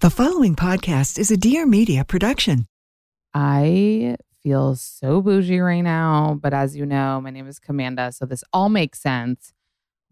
The following podcast is a Dear Media production. I feel so bougie right now, but as you know, my name is Commanda, so this all makes sense.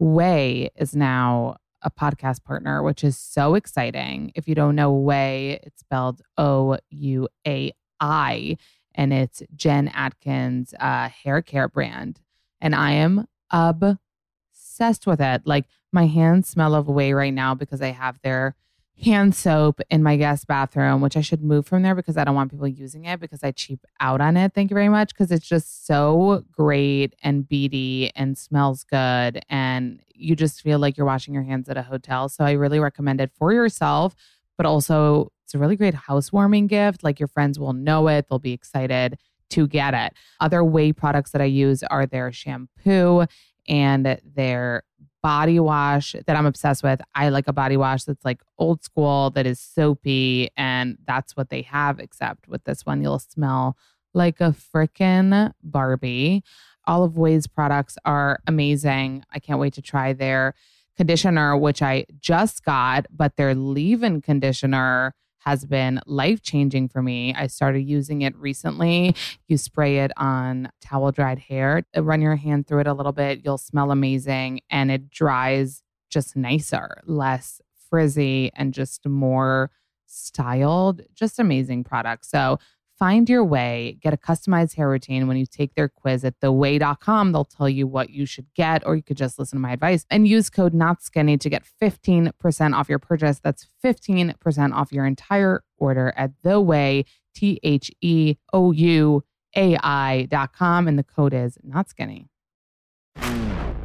OUAI is now a podcast partner, which is so exciting. If you don't know OUAI, it's spelled O U A I, and it's Jen Atkin's uh, hair care brand. And I am obsessed with it. Like my hands smell of OUAI right now because I have their hand soap in my guest bathroom, which I should move from there because I don't want people using it because I cheap out on it. Thank you very much. Because it's just so great and beady and smells good. And you just feel like you're washing your hands at a hotel. So I really recommend it for yourself, but also it's a really great housewarming gift. Like your friends will know it, they'll be excited to get it. Other OUAI products that I use are their shampoo and their body wash that I'm obsessed with. I like a body wash that's like old school, that is soapy, and that's what they have, except with this one, you'll smell like a freaking Barbie. Of OUAI's products are amazing. I can't wait to try their conditioner, which I just got, but their leave in conditioner has been life changing for me. I started using it recently. You spray it on towel dried hair, uh, run your hand through it a little bit. You'll smell amazing and it dries just nicer, less frizzy, and just more styled. Just amazing product. So, Find your way, get a customized hair routine when you take their quiz at theouai.com. They'll tell you what you should get, or you could just listen to my advice and use code NOTSKINNY to get 15% off your purchase. That's 15% off your entire order at theway, T H E O U A I.com. And the code is not skinny.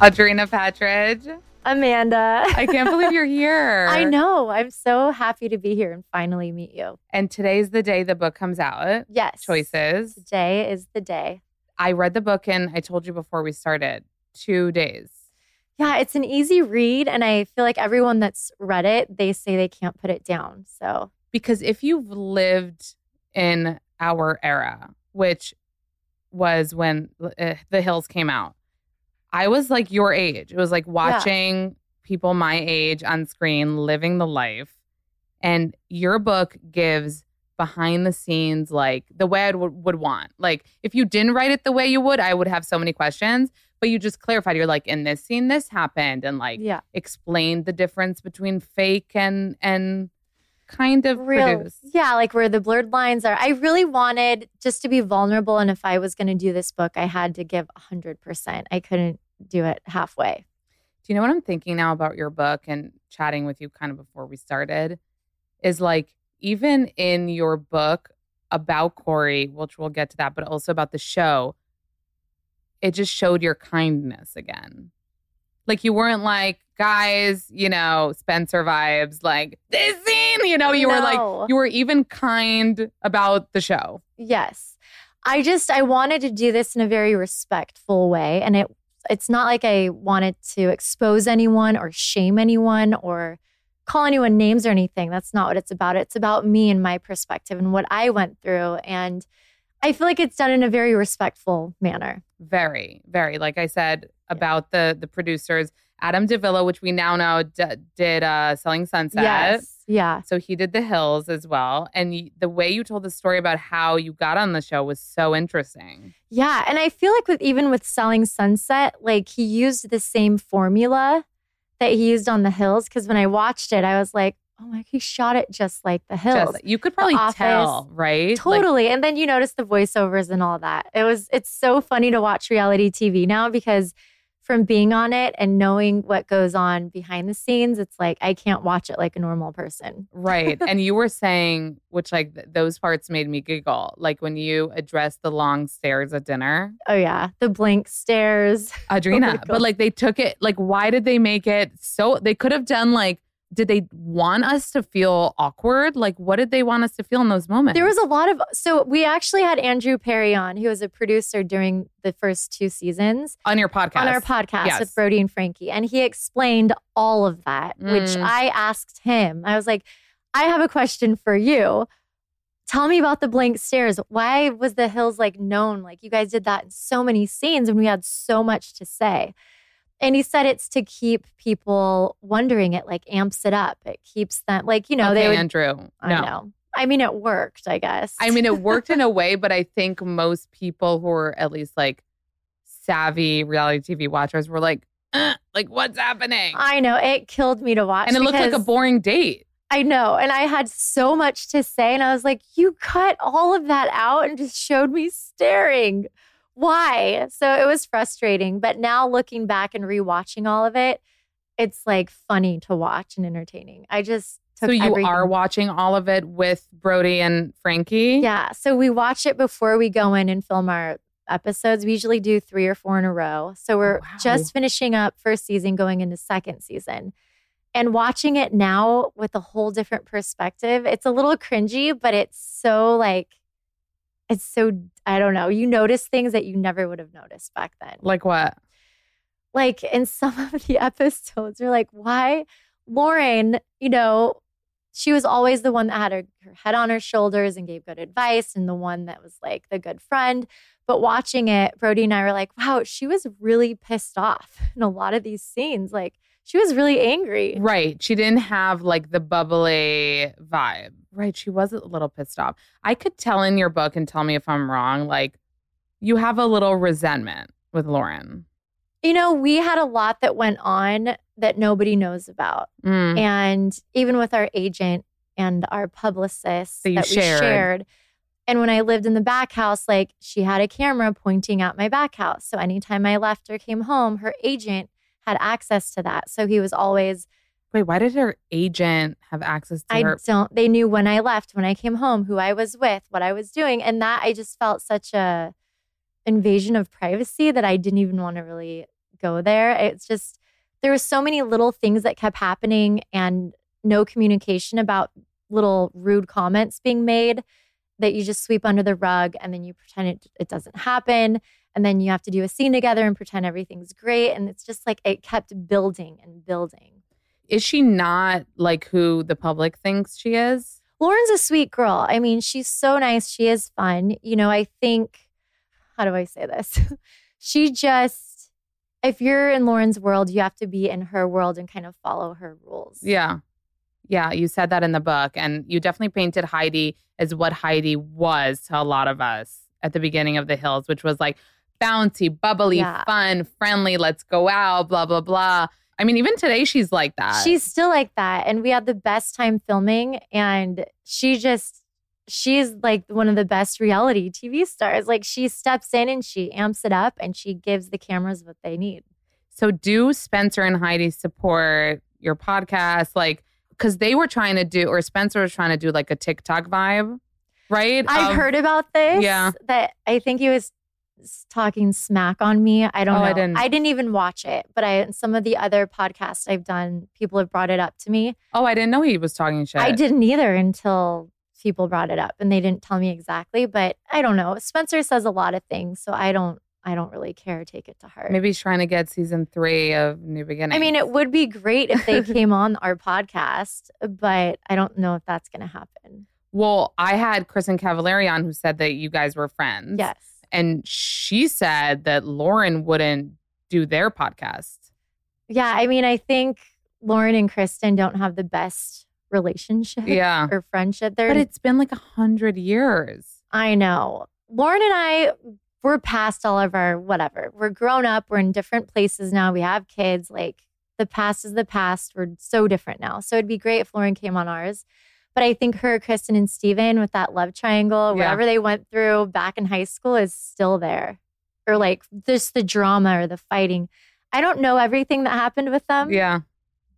Audrina Patridge. Amanda. I can't believe you're here. I know. I'm so happy to be here and finally meet you. And today's the day the book comes out. Yes. Choices. Today is the day. I read the book and I told you before we started, two days. Yeah, it's an easy read. And I feel like everyone that's read it, they say they can't put it down. So, because if you've lived in our era, which was when uh, The Hills came out, I was like your age. It was like watching yeah. people my age on screen living the life. And your book gives behind the scenes, like the way I would, would want. Like, if you didn't write it the way you would, I would have so many questions. But you just clarified. You're like, in this scene, this happened, and like, yeah. explained the difference between fake and and kind of real. Produced. Yeah, like where the blurred lines are. I really wanted just to be vulnerable, and if I was going to do this book, I had to give hundred percent. I couldn't do it halfway. Do you know what I'm thinking now about your book and chatting with you kind of before we started? Is like, even in your book about Corey, which we'll get to that, but also about the show, it just showed your kindness again. Like, you weren't like, guys, you know, Spencer vibes, like this scene, you know, you no. were like, you were even kind about the show. Yes. I just I wanted to do this in a very respectful way and it it's not like I wanted to expose anyone or shame anyone or call anyone names or anything. That's not what it's about. It's about me and my perspective and what I went through and I feel like it's done in a very respectful manner. Very, very. Like I said about the the producers, Adam DiVello, which we now know d- did uh, Selling Sunset. Yes. Yeah. So he did The Hills as well. And y- the way you told the story about how you got on the show was so interesting. Yeah, and I feel like with even with Selling Sunset, like he used the same formula that he used on The Hills because when I watched it, I was like, "Oh my, he shot it just like The Hills." Just, you could probably tell, right? Like, Totally. and then you notice the voiceovers and all that. It was it's so funny to watch reality TV now because from being on it and knowing what goes on behind the scenes, it's like I can't watch it like a normal person. right. And you were saying, which like th- those parts made me giggle, like when you addressed the long stares at dinner. Oh yeah, the blank stares. Audrina. God. Oh but like they took it, like, why did they make it so? They could have done like, did they want us to feel awkward? Like, what did they want us to feel in those moments? There was a lot of so we actually had Andrew Perry on, who was a producer during the first two seasons on your podcast. on our podcast Yes. with Brody and Frankie, and he explained all of that, which Mm. I asked him. I was like, I have a question for you. Tell me about the blank stares. Why was the hills like known? Like you guys did that in so many scenes and we had so much to say. And he said it's to keep people wondering. It like amps it up. It keeps them like you know okay, they would. Andrew. I no. know. I mean, it worked. I guess. I mean, it worked in a way, but I think most people who are at least like savvy reality TV watchers were like, "Uh, like what's happening? I know it killed me to watch, and it looked like a boring date. I know. And I had so much to say. And I was like, you cut all of that out and just showed me staring. Why? So it was frustrating. But now looking back and rewatching all of it, it's like funny to watch and entertaining. I just took So you everything- are watching all of it with Brody and Frankie. Yeah. So we watch it before we go in and film our episodes. We usually do three or four in a row. So we're Oh, wow. just finishing up first season, going into second season. And watching it now with a whole different perspective, it's a little cringy, but it's so like, it's so, I don't know. You notice things that you never would have noticed back then. Like what? Like in some of the episodes, you're like, why? Lauren, you know, she was always the one that had her, her head on her shoulders and gave good advice and the one that was like the good friend. But watching it, Brody and I were like, wow, she was really pissed off in a lot of these scenes. Like she was really angry. Right. She didn't have like the bubbly vibe. Right. She was a little pissed off. I could tell in your book and tell me if I'm wrong, like you have a little resentment with Lauren. You know, we had a lot that went on that nobody knows about. Mm. And even with our agent and our publicist That you we shared. shared. And when I lived in the back house, like she had a camera pointing at my back house. So anytime I left or came home, her agent had access to that. So he was always, Wait, why did her agent have access to I her? don't, they knew when I left, when I came home, who I was with, what I was doing. And that I just felt such a invasion of privacy that I didn't even want to really go there. It's just, there were so many little things that kept happening and no communication about little rude comments being made that you just sweep under the rug and then you pretend it, it doesn't happen. And then you have to do a scene together and pretend everything's great. And it's just like it kept building and building. Is she not like who the public thinks she is? Lauren's a sweet girl. I mean, she's so nice. She is fun. You know, I think, how do I say this? she just, if you're in Lauren's world, you have to be in her world and kind of follow her rules. Yeah. Yeah. You said that in the book. And you definitely painted Heidi as what Heidi was to a lot of us at the beginning of The Hills, which was like bouncy, bubbly, Yeah. fun, friendly, let's go out, blah, blah, blah. I mean, even today, she's like that. She's still like that. And we had the best time filming. And she just, she's like one of the best reality TV stars. Like she steps in and she amps it up and she gives the cameras what they need. So do Spencer and Heidi support your podcast? Like, because they were trying to do, or Spencer was trying to do like a TikTok vibe, right? I've Of- um, heard about this. Yeah. That I think he was talking smack on me. I don't Oh, know. I didn't- I didn't even watch it, but I in some of the other podcasts I've done, people have brought it up to me. Oh, I didn't know he was talking shit. I didn't either until people brought it up and they didn't tell me exactly, but I don't know. Spencer says a lot of things, so I don't I don't really care. Take it to heart. Maybe he's trying to get season three of New Beginnings. I mean, it would be great if they came on our podcast, but I don't know if that's going to happen. Well, I had Kristin Cavallari on who said that you guys were friends. Yes. And she said that Lauren wouldn't do their podcast. Yeah. I mean, I think Lauren and Kristin don't have the best relationship Yeah. or friendship. They're, But it's been like a hundred years. I know. Lauren and I, we're past all of our whatever. We're grown up. We're in different places now. We have kids. Like the past is the past. We're so different now. So it'd be great if Lauren came on ours. But I think her, Kristin, and Stephen with that love triangle, Yeah. whatever they went through back in high school is still there. Or like just the drama or the fighting. I don't know everything that happened with them. yeah.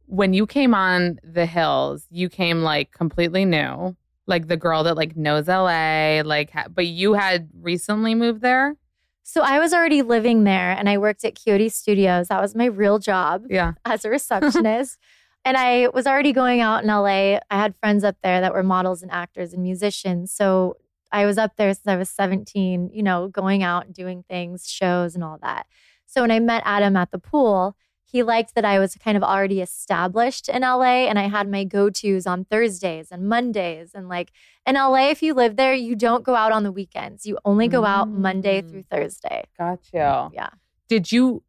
When you came on the hills, you came like completely new, like the girl that like knows LA, like, ha- but you had recently moved there. So I was already living there and I worked at Coyote Studios. That was my real job. Yeah. as a receptionist. And I was already going out in LA. I had friends up there that were models and actors and musicians. So I was up there since I was 17, you know, going out and doing things, shows and all that. So when I met Adam at the pool, he liked that I was kind of already established in LA and I had my go tos on Thursdays and Mondays. And like in LA, if you live there, you don't go out on the weekends. You only go out Monday Mm. through Thursday. Gotcha. Yeah. Did you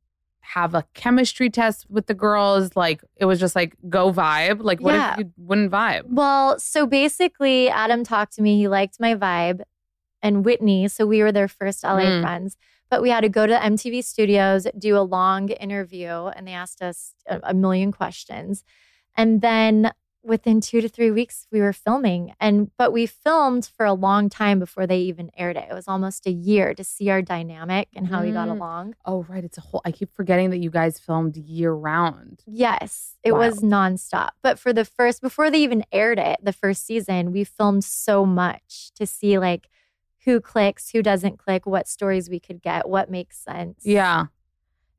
have a chemistry test with the girls? Like it was just like go vibe. Like what Yeah. if you wouldn't vibe? Well, so basically, Adam talked to me. He liked my vibe, and Whitney. So we were their first LA Mm. friends. But we had to go to MTV Studios, do a long interview, and they asked us a, a million questions. And then within two to three weeks, we were filming. And but we filmed for a long time before they even aired it. It was almost a year to see our dynamic and how we got Mm. along. Oh, right. It's a whole. I keep forgetting that you guys filmed year round. Yes, it was nonstop. But for the first, before they even aired it, the first season, we filmed so much to see like who clicks, who doesn't click, what stories we could get, what makes sense. Yeah.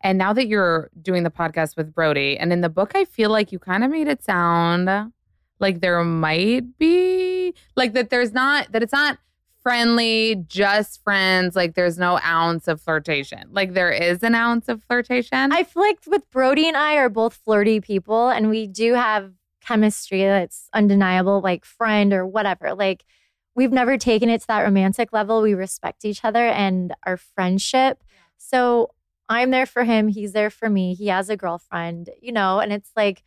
And now that you're doing the podcast with Brody, and in the book, I feel like you kind of made it sound like there might be like that. There's not that it's not friendly, just friends. Like there's no ounce of flirtation. Like there is an ounce of flirtation. I feel like with Brody and I are both flirty people, and we do have chemistry that's undeniable, like friend or whatever. Like we've never taken it to that romantic level. We respect each other and our friendship. So I'm there for him. He's there for me. He has a girlfriend, you know, and it's like,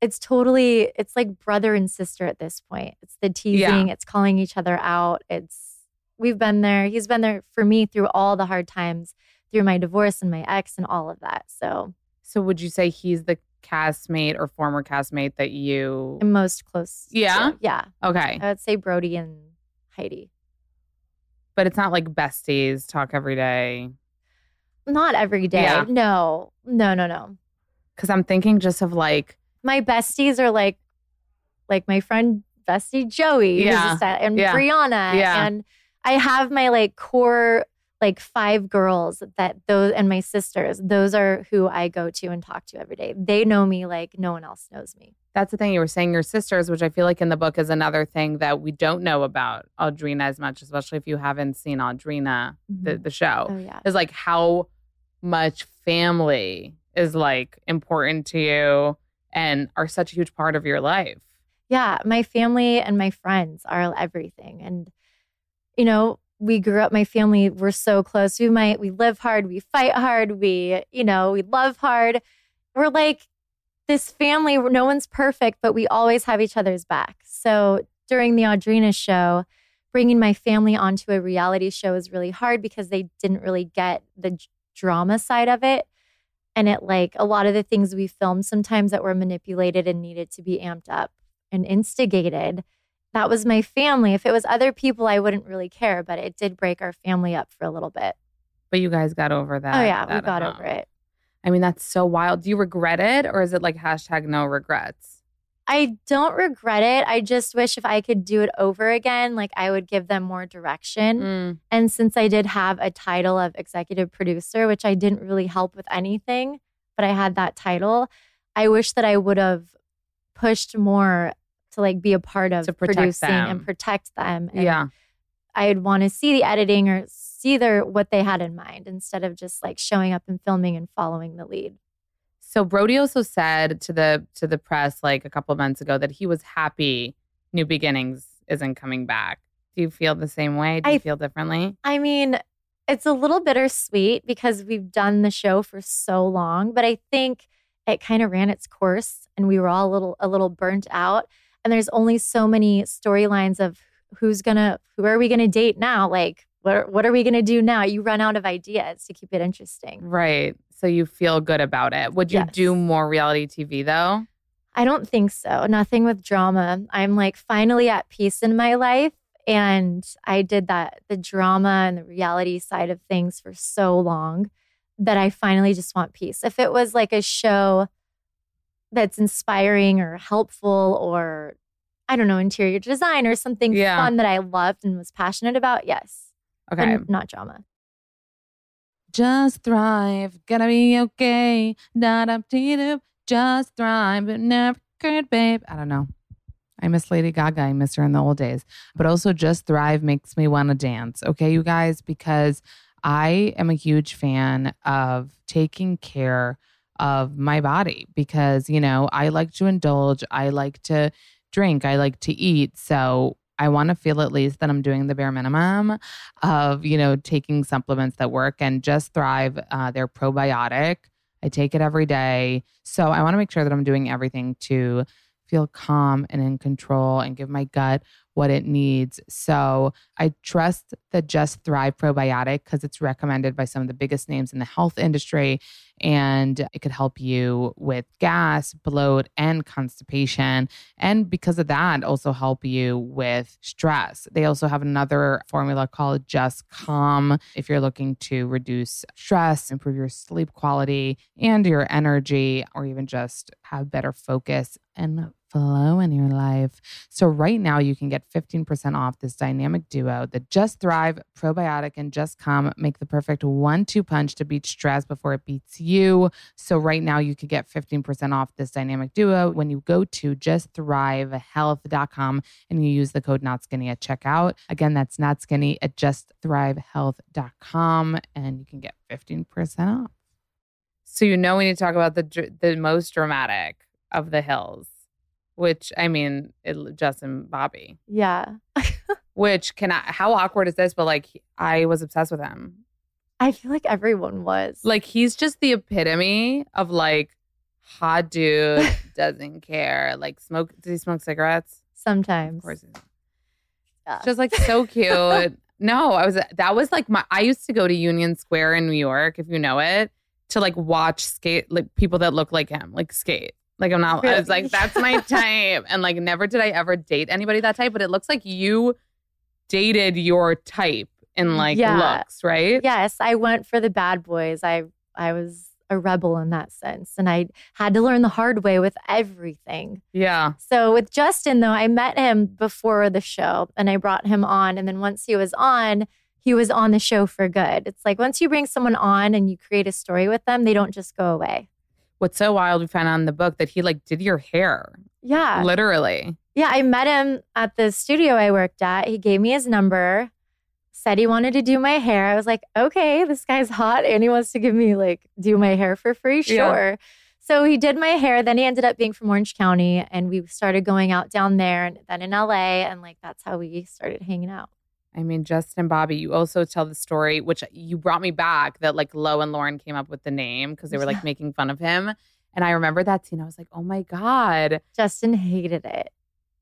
it's totally, it's like brother and sister at this point. It's the teasing, it's calling each other out. It's, we've been there. He's been there for me through all the hard times, through my divorce and my ex and all of that. So so would you say he's the castmate or former castmate that you? I'm most close. to. Yeah? Yeah. Okay, I would say Brody and Heidi. but it's not like besties talk every day. Not every day. Yeah. No, no, no, no. Because I'm thinking just of like My besties are like, like my friend bestie Joey, Yeah. style- and Yeah. Brianna, Yeah. and I have my like core like five girls that those and my sisters. Those are who I go to and talk to every day. They know me like no one else knows me. That's the thing you were saying, your sisters, which I feel like in the book is another thing that we don't know about Audrina as much, especially if you haven't seen Audrina, the, mm-hmm. the show, Oh yeah. is like how much family is like important to you and are such a huge part of your life. yeah, my family and my friends are everything. And, you know, we grew up, my family, we're so close. We might, we live hard, we fight hard, we, you know, we love hard. We're like this family, no one's perfect, but we always have each other's back. So during the Audrina show, bringing my family onto a reality show was really hard because they didn't really get the drama side of it. And it like a lot of the things we filmed sometimes that were manipulated and needed to be amped up and instigated. That was my family. If it was other people, I wouldn't really care, but it did break our family up for a little bit. But you guys got over that. oh, yeah, we got over it. I mean, that's so wild. Do you regret it or is it like hashtag no regrets? I don't regret it. I just wish if I could do it over again, like I would give them more direction. Mm. And since I did have a title of executive producer, which I didn't really help with anything, but I had that title, I wish that I would have pushed more to like be a part of producing them. and protect them. And yeah. I'd want to see the editing or see their what they had in mind instead of just like showing up and filming and following the lead. So Brody also said to the to the press like a couple of months ago that he was happy New Beginnings isn't coming back. Do you feel the same way? Do you I- feel differently? I mean, it's a little bittersweet because we've done the show for so long, but I think it kind of ran its course and we were all a little a little burnt out. And there's only so many storylines of who's gonna who are we gonna date now? Like what what are we gonna do now? You run out of ideas to keep it interesting. Right. So you feel good about it. Would you Yes. do more reality TV though? I don't think so. Nothing with drama. I'm like finally at peace in my life. And I did that, the drama and the reality side of things for so long that I finally just want peace. If it was like a show that's inspiring or helpful or I don't know, interior design or something Yeah. fun that I loved and was passionate about, yes. Okay. not drama. Just thrive, gonna be okay. Da da dee doo. Just thrive, but never good, babe. I don't know. I miss Lady Gaga. I miss her in the old days. But also, Just Thrive makes me want to dance. Okay, you guys, because I am a huge fan of taking care of my body because, you know, I like to indulge, I like to drink, I like to eat. So I want to feel at least that I'm doing the bare minimum of, you know, taking supplements that work and Just Thrive. Uh, they're probiotic. I take it every day. So I want to make sure that I'm doing everything to feel calm and in control and give my gut what it needs. So I trust the Just Thrive probiotic because it's recommended by some of the biggest names in the health industry. And it could help you with gas, bloat, and constipation. And because of that, also help you with stress. They also have another formula called Just Calm if you're looking to reduce stress, improve your sleep quality and your energy, or even just have better focus and flow in your life. So right now you can get 15% off this dynamic duo. The Just Thrive probiotic and Just Calm make the perfect one-two punch to beat stress before it beats you. So right now you could get 15% off this dynamic duo when you go to justthrivehealth.com and you use the code not skinny at checkout. Again, that's not skinny at justthrivehealth.com and you can get 15% off. So you know we need to talk about the the most dramatic of the hills, which I mean, it, Justin Bobby. Yeah. Which can I, how awkward is this? But like, I was obsessed with him. I feel like everyone was. Like, he's just the epitome of like hot dude doesn't care. Like, smoke. Does he smoke cigarettes? sometimes. Of course. Yeah. just like so cute. no, I was that was like my I used to go to Union Square in New York, if you know it, to like watch skate like people that look like him, like skate. Like I'm not I was like, that's my type. And like never did I ever date anybody that type, but it looks like you dated your type in like Yeah. looks, right? Yes, I went for the bad boys. I I was a rebel in that sense, and I had to learn the hard way with everything. Yeah. So with Justin, though, I met him before the show, and I brought him on. And then once he was on, he was on the show for good. It's like once you bring someone on and you create a story with them, they don't just go away. What's so wild we found out in the book that he like did your hair. Yeah, Literally. yeah. I met him at the studio I worked at. He gave me his number. Said he wanted to do my hair. I was like, okay, this guy's hot and he wants to give me like do my hair for free. Yeah. Sure. So he did my hair. Then he ended up being from Orange County and we started going out down there and then in LA. And like that's how we started hanging out. I mean, Justin Bobby, you also tell the story, which you brought me back that like Lo and Lauren came up with the name because they were like making fun of him. And I remember that scene. I was like, oh my God. Justin hated it.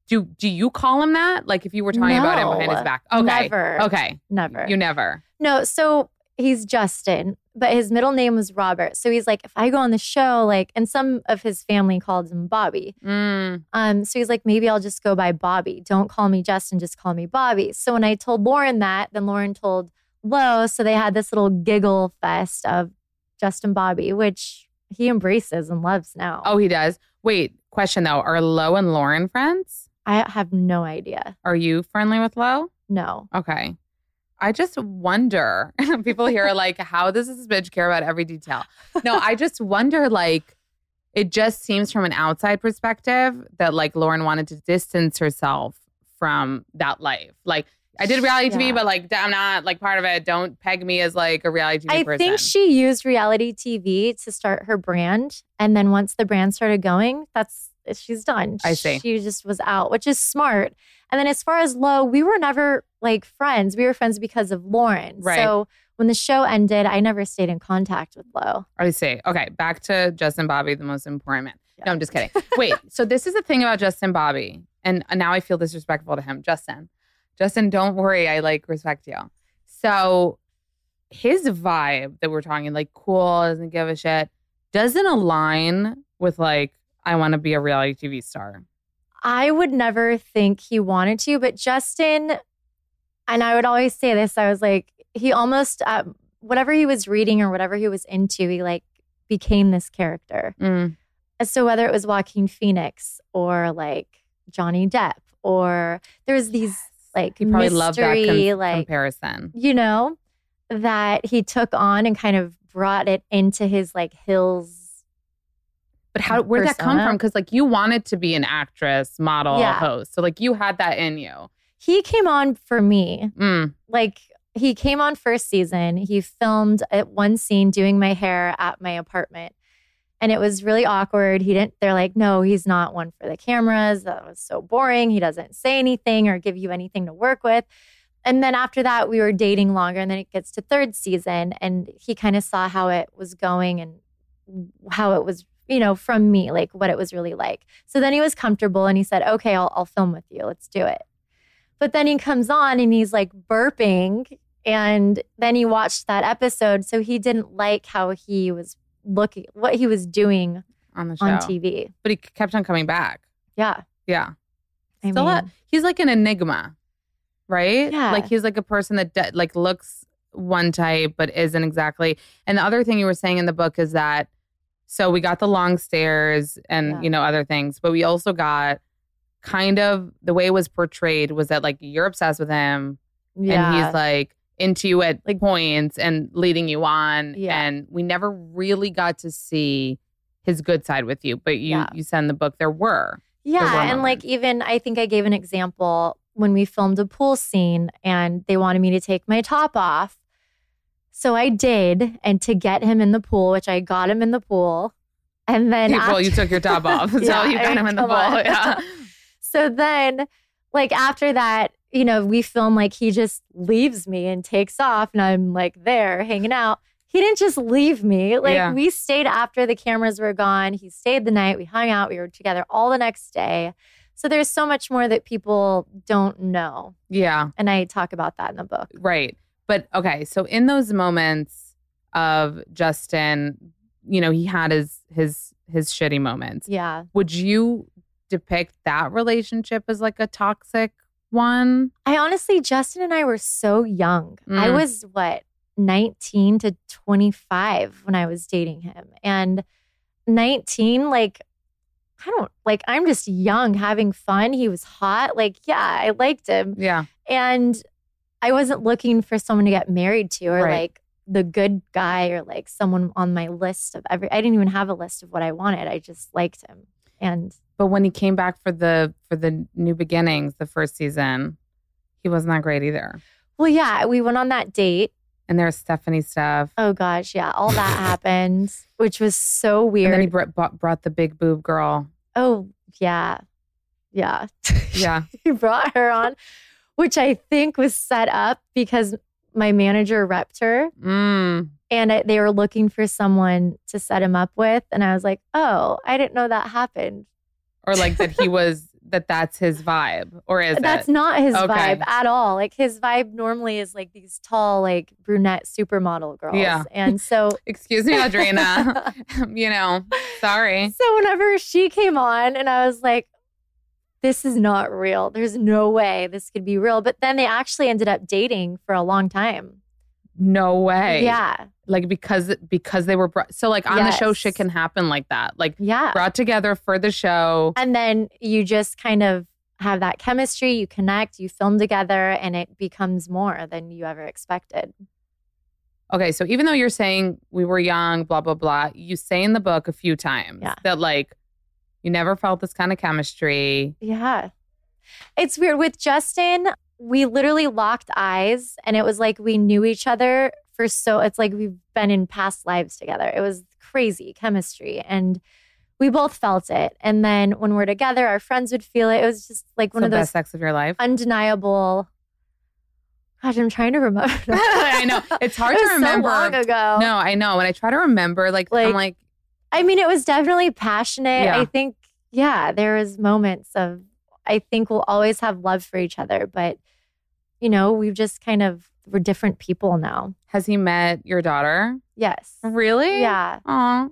Do do you call him that? Like if you were talking about him behind his back. Okay. Never. Okay. Never. You never. No, so he's Justin, but his middle name was Robert. So he's like, if I go on the show, like, and some of his family called him Bobby. Mm. Um, so he's like, maybe I'll just go by Bobby. Don't call me Justin, just call me Bobby. So when I told Lauren that, then Lauren told Lo. So they had this little giggle fest of Justin Bobby, which he embraces and loves now. Oh, he does. Wait, question though. Are Lo and Lauren friends? I have no idea. Are you friendly with Lo? No. Okay. I just wonder. People here are like, how does this bitch care about every detail? No, I just wonder, like, it just seems from an outside perspective that like Lauren wanted to distance herself from that life. Like I did reality Yeah. TV, but like I'm not like part of it. Don't peg me as like a reality TV person. I person. think she used reality TV to start her brand. And then once the brand started going, that's she's done. I see. She just was out, which is smart. And then as far as Lo, we were never like friends. We were friends because of Lauren. Right. So when the show ended, I never stayed in contact with Lo. I see. Okay, back to Justin Bobby, the most important man. Yeah. No, I'm just kidding. Wait, so this is the thing about Justin Bobby, and now I feel disrespectful to him. Justin, Justin, don't worry, I like respect you. So his vibe that we're talking, like cool, doesn't give a shit, doesn't align with like I want to be a reality TV star. I would never think he wanted to, but Justin, and I would always say this, I was like, he almost, uh, whatever he was reading or whatever he was into, he like became this character. Mm, So whether it was Joaquin Phoenix or like Johnny Depp, or there's these like he probably loved that com- like comparison. you know, that he took on and kind of brought it into his like hills. But how where'd that come from? Because like you wanted to be an actress, model, Yeah. host. So like you had that in you. He came on for me Mm. like he came on first season. He filmed at one scene doing my hair at my apartment. And it was really awkward. He didn't, they're like, no, he's not one for the cameras. That was so boring. He doesn't say anything or give you anything to work with. And then after that, we were dating longer. And then it gets to third season. And he kind of saw how it was going and how it was, you know, from me, like what it was really like. So then he was comfortable and he said, okay, I'll, I'll film with you. Let's do it. But then he comes on and he's like burping. And then he watched that episode. So he didn't like how he was looking, what he was doing On the show. on TV. But he kept on coming back. Yeah. Yeah. I Still a- mean, he's like an enigma, right? Yeah. Like he's like a person that de- like looks one type but isn't exactly. And the other thing you were saying in the book is that so we got the long stares and Yeah. you know other things, but we also got kind of the way it was portrayed was that like you're obsessed with him yeah. and he's like into you at Like- points and leading you on Yeah. and we never really got to see his good side with you but you Yeah. you said in the book there were Yeah, were and like even I think I gave an example when we filmed a pool scene and they wanted me to take my top off. So I did, and to get him in the pool, which I got him in the pool, and then well you took your top off so Yeah, you got him in the pool yeah so then, like after that, you know, we film like he just leaves me and takes off, and I'm like there hanging out. He didn't just leave me. Like Yeah. we stayed after the cameras were gone. He stayed the night. We hung out. We were together all the next day. So there's so much more that people don't know. yeah And I talk about that in the book. right but okay so in those moments of justin you know he had his his his shitty moments Yeah. would you depict that relationship as like a toxic one I honestly, Justin and I were so young. I Mm. was what, 19 to 25 when I was dating him. And 19, like, I don't like, I'm just young having fun. He was hot. Like, yeah, I liked him. yeah And I wasn't looking for someone to get married to or Right. like the good guy or like someone on my list of every, I didn't even have a list of what I wanted. I just liked him. And But when he came back for the for the new beginnings, the first season, he wasn't that great either. well, yeah, we went on that date. And there's Stephanie stuff. Oh gosh, yeah, all that happened, which was so weird. And then he brought, brought, brought the big boob girl. oh yeah, yeah. Yeah. he brought her on, which I think was set up because my manager repped her, Mm. and it, they were looking for someone to set him up with, and I was like, oh, I didn't know that happened. Or like that he was that that's his vibe. Or is That's it? not his Okay. vibe at all. Like his vibe normally is like these tall, like brunette supermodel girls. Yeah. And so Excuse me, Audrina. you know, sorry. So whenever she came on, and I was like, this is not real. There's no way this could be real. But then they actually ended up dating for a long time. No way. Yeah. Like because because they were brought so like on the show shit can happen like that. Like Yeah. brought together for the show. And then you just kind of have that chemistry, you connect, you film together, and it becomes more than you ever expected. Okay, so even though you're saying we were young, blah, blah, blah, you say in the book a few times Yeah. that like you never felt this kind of chemistry. Yeah. It's weird. With Justin, we literally locked eyes and it was like we knew each other for so, it's like we've been in past lives together. It was crazy chemistry. And we both felt it. And then when we're together, our friends would feel it. It was just like one It's of the those best sex of your life. undeniable. Gosh, I'm trying to remember. I know. It's hard It to remember. So long ago. No, I know. When I try to remember, like, I'm Like, like, I mean, it was definitely passionate. Yeah. I think, yeah, there was moments of, I think we'll always have love for each other, but, you know, we've just kind of, we're different people now. has he met your daughter? Yes. Really? Yeah. Aw.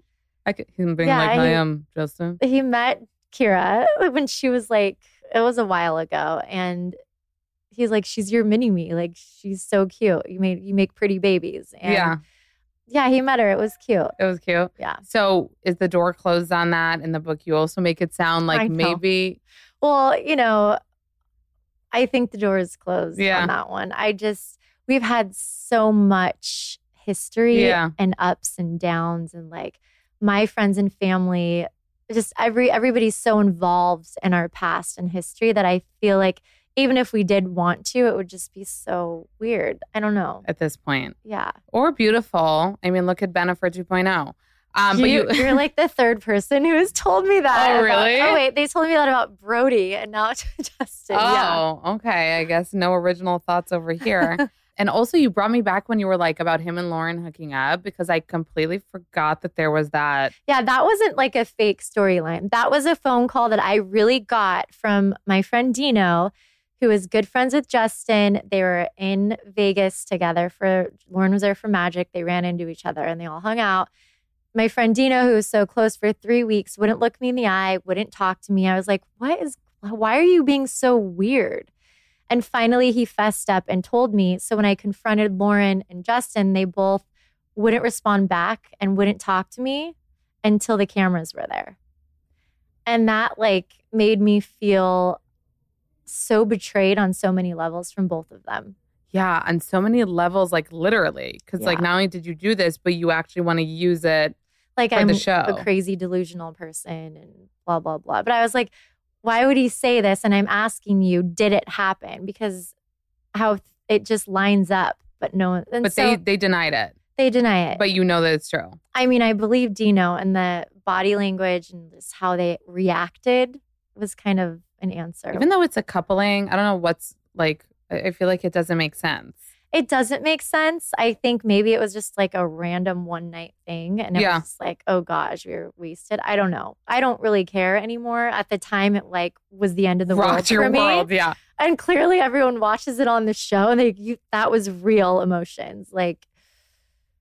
I could him being Yeah, like, I he- am Justin. He met Kirra when she was like, it was a while ago. And he's like, she's your mini me. Like, she's so cute. You made, you make pretty babies. And yeah, Yeah. He met her. It was cute. it was cute. Yeah. So is the door closed on that in the book? You also make it sound like maybe Well, you know, I think the door is closed Yeah. on that one. I just we've had so much history Yeah. and ups and downs and like my friends and family just every everybody's so involved in our past and history that I feel like even if we did want to, it would just be so weird. I don't know. at this point Yeah. or beautiful. I mean, look at Bennifer 2.0. Um, but you, you, are like the third person who has told me that. Oh, about- really? oh, wait. They told me that about Brody and now to Justin. Yeah. oh, okay. I guess no original thoughts over here. and also, you brought me back when you were like about him and Lauren hooking up because I completely forgot that there was that. Yeah, that wasn't like a fake storyline. That was a phone call that I really got from my friend Dino, who is good friends with Justin. They were in Vegas together for Lauren was there for Magic. They ran into each other and they all hung out. My friend Dino, who was so close for three weeks, wouldn't look me in the eye, wouldn't talk to me. I was like, what is, why are you being so weird? And finally, he fessed up and told me. So when I confronted Lauren and Justin, they both wouldn't respond back and wouldn't talk to me until the cameras were there. And that like made me feel so betrayed on so many levels from both of them. Yeah, on so many levels, like literally. Because, like, not only did you do this, but you actually want to use it. Like For I'm show. a crazy delusional person and blah blah blah. But I was like, why would he say this? And I'm asking you, did it happen? Because how it just lines up, but no But so they they denied it. they deny it. But you know that it's true. I mean, I believe Dino and the body language and just how they reacted was kind of an answer. Even though it's a coupling, I don't know what's like. I feel like it doesn't make sense. it doesn't make sense. I think maybe it was just like a random one night thing. And it Yeah. was just like, oh gosh, we were wasted. I don't know. I don't really care anymore. At the time, it like was the end of the world Rocked your for me. world, yeah. And clearly everyone watches it on the show and they, you, that was real emotions. Like,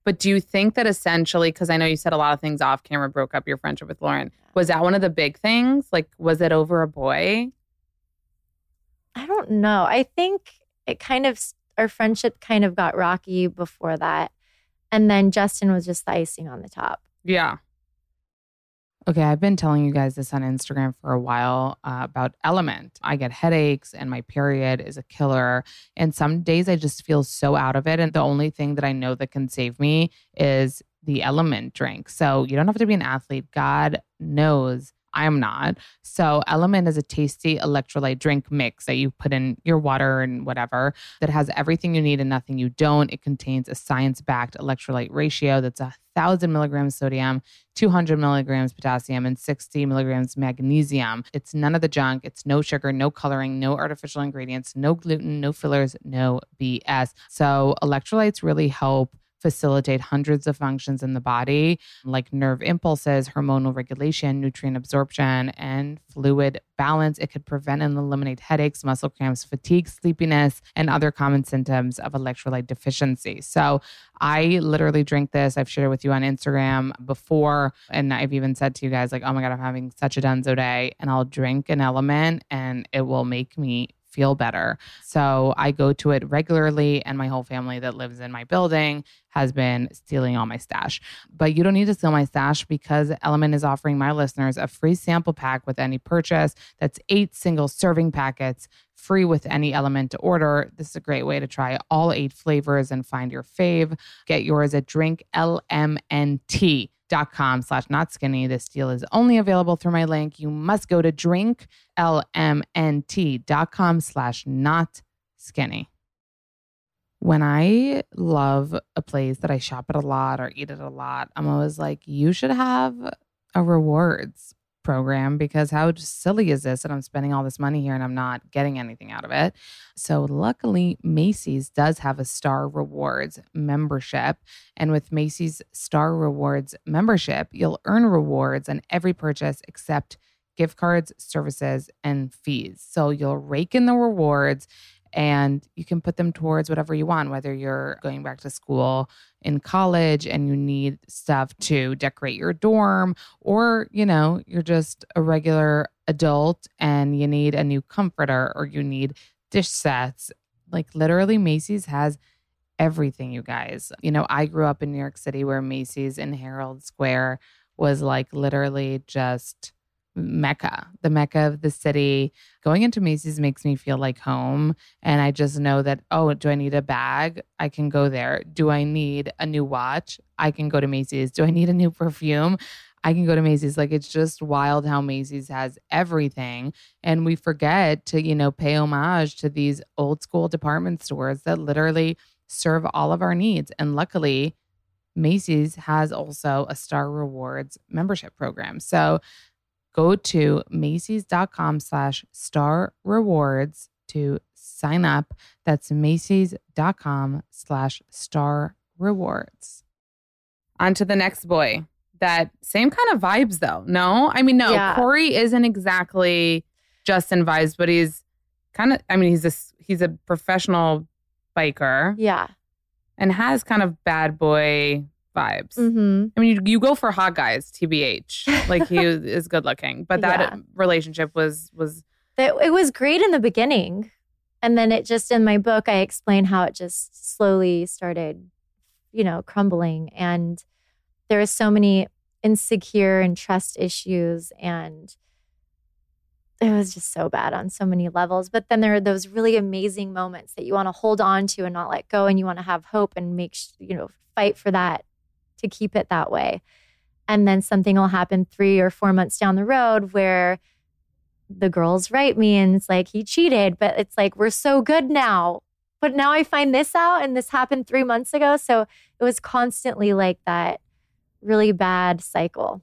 But do you think that essentially, because I know you said a lot of things off camera broke up your friendship with Lauren, was that one of the big things? Like, was it over a boy? I don't know. I think it kind of, our friendship kind of got rocky before that. And then Justin was just the icing on the top. Yeah. Okay, I've been telling you guys this on Instagram for a while uh, about LMNT. I get headaches and my period is a killer. And some days I just feel so out of it. And the only thing that I know that can save me is the LMNT drink. So you don't have to be an athlete. God knows I'm not. So LMNT is a tasty electrolyte drink mix that you put in your water and whatever that has everything you need and nothing you don't. It contains a science backed electrolyte ratio that's a thousand milligrams sodium, 200 milligrams potassium, and 60 milligrams magnesium. It's none of the junk. It's no sugar, no coloring, no artificial ingredients, no gluten, no fillers, no BS. So electrolytes really help facilitate hundreds of functions in the body, like nerve impulses, hormonal regulation, nutrient absorption, and fluid balance. It could prevent and eliminate headaches, muscle cramps, fatigue, sleepiness, and other common symptoms of electrolyte deficiency. So I literally drink this. I've shared it with you on Instagram before. And I've even said to you guys, like, oh my God, I'm having such a dunzo day. And I'll drink an LMNT and it will make me feel better. So I go to it regularly, and my whole family that lives in my building has been stealing all my stash. But you don't need to steal my stash because LMNT is offering my listeners a free sample pack with any purchase. That's eight single serving packets free with any element to order. This is a great way to try all eight flavors and find your fave. Get yours at drinklmnt dot com slash not skinny. This deal is only available through my link. You must go to drinklmnt dot com slash not skinny. When I love a place that I shop at a lot or eat at a lot, I'm always like, you should have a rewards program because how silly is this that I'm spending all this money here and I'm not getting anything out of it? So, luckily, Macy's does have a Star Rewards membership. And with Macy's Star Rewards membership, you'll earn rewards on every purchase except gift cards, services, and fees. So, you'll rake in the rewards and you can put them towards whatever you want, whether you're going back to school in college and you need stuff to decorate your dorm, or, you know, you're just a regular adult and you need a new comforter or you need dish sets. Like, literally, Macy's has everything, you guys. You know, I grew up in New York City where Macy's in Herald Square was like literally just mecca, the mecca of the city. Going into Macy's makes me feel like home. And I just know that, oh, do I need a bag? I can go there. Do I need a new watch? I can go to Macy's. Do I need a new perfume? I can go to Macy's. Like it's just wild how Macy's has everything. And we forget to, you know, pay homage to these old school department stores that literally serve all of our needs. And luckily, Macy's has also a Star Rewards membership program. So go to Macy's.com slash star rewards to sign up. That's Macy's.com slash star rewards. On to the next boy. That same kind of vibes though. No? I mean, no, Yeah. Corey isn't exactly Justin vibes, but he's kind of I mean, he's a he's a professional biker Yeah. and has kind of bad boy vibes. hmm I mean, you, you go for hot guys, tbh. Like he is good looking, but that Yeah. relationship was was It, it was great in the beginning. And then it just, in my book, I explain how it just slowly started, you know, crumbling. And there was so many insecure and trust issues. And it was just so bad on so many levels. But then there are those really amazing moments that you want to hold on to and not let go. And you want to have hope and make, sh- you know, fight for that to keep it that way. And then something will happen three or four months down the road where the girls write me and it's like he cheated, but it's like we're so good now. But now I find this out and this happened three months ago. So it was constantly like that really bad cycle.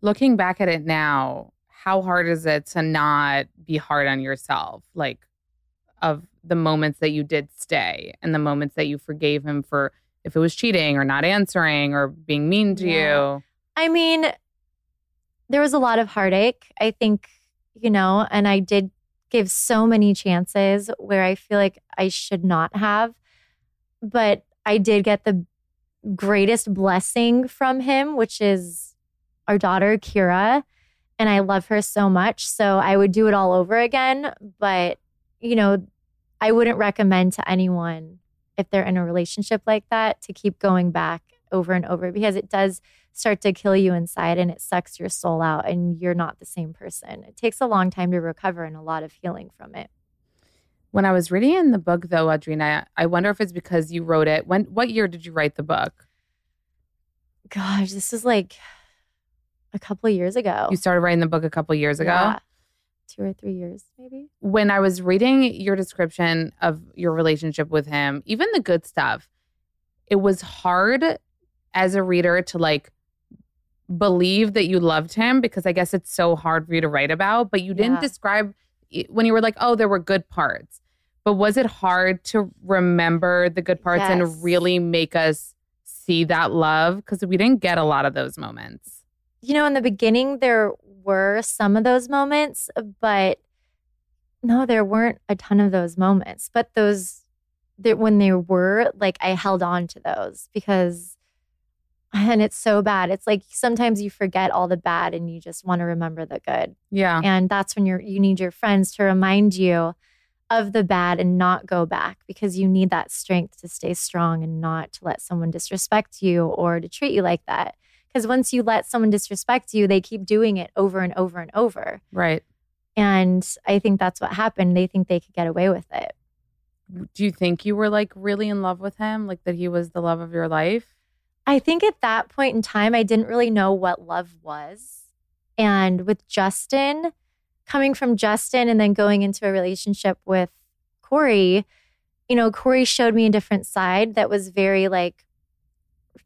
looking back at it now, how hard is it to not be hard on yourself? Like of the moments that you did stay and the moments that you forgave him for if it was cheating or not answering or being mean to Yeah. you. I mean, there was a lot of heartache, I think, you know, and I did give so many chances where I feel like I should not have. But I did get the greatest blessing from him, which is our daughter, Kirra. And I love her so much. So I would do it all over again. But, you know, I wouldn't recommend to anyone if they're in a relationship like that to keep going back over and over because it does start to kill you inside and it sucks your soul out and you're not the same person. It takes a long time to recover and a lot of healing from it. When I was reading in the book though, Audrina, I wonder if it's because you wrote it. When what year did you write the book? Gosh, this is like a couple of years ago. You started writing the book a couple years ago. Yeah. Two or three years, maybe. when I was reading your description of your relationship with him, even the good stuff, it was hard as a reader to like believe that you loved him because I guess it's so hard for you to write about, but you didn't Yeah. describe when you were like, oh, there were good parts. But was it hard to remember the good parts Yes. and really make us see that love? Because we didn't get a lot of those moments. You know, in the beginning, there were some of those moments, but no, there weren't a ton of those moments. But those, that when they were, like, I held on to those because, and it's so bad. It's like sometimes you forget all the bad and you just want to remember the good. Yeah. and that's when you're you need your friends to remind you of the bad and not go back because you need that strength to stay strong and not to let someone disrespect you or to treat you like that. Because once you let someone disrespect you, they keep doing it over and over and over. Right. And I think that's what happened. They think they could get away with it. Do you think you were like really in love with him? Like that he was the love of your life? I think at that point in time, I didn't really know what love was. And with Justin, coming from Justin and then going into a relationship with Corey, you know, Corey showed me a different side that was very like,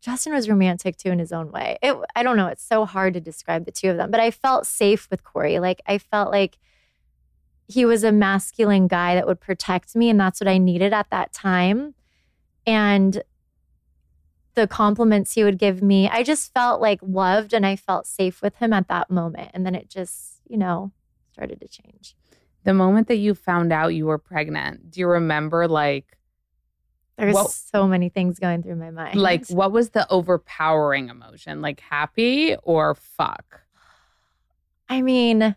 Justin was romantic too in his own way. It, I don't know. It's so hard to describe the two of them, but I felt safe with Corey. Like, I felt like he was a masculine guy that would protect me, and that's what I needed at that time. And the compliments he would give me, I just felt like loved and I felt safe with him at that moment. And then it just, you know, started to change. The moment that you found out you were pregnant, do you remember like there's what, so many things going through my mind. Like what was the overpowering emotion? Like happy or fuck? I mean,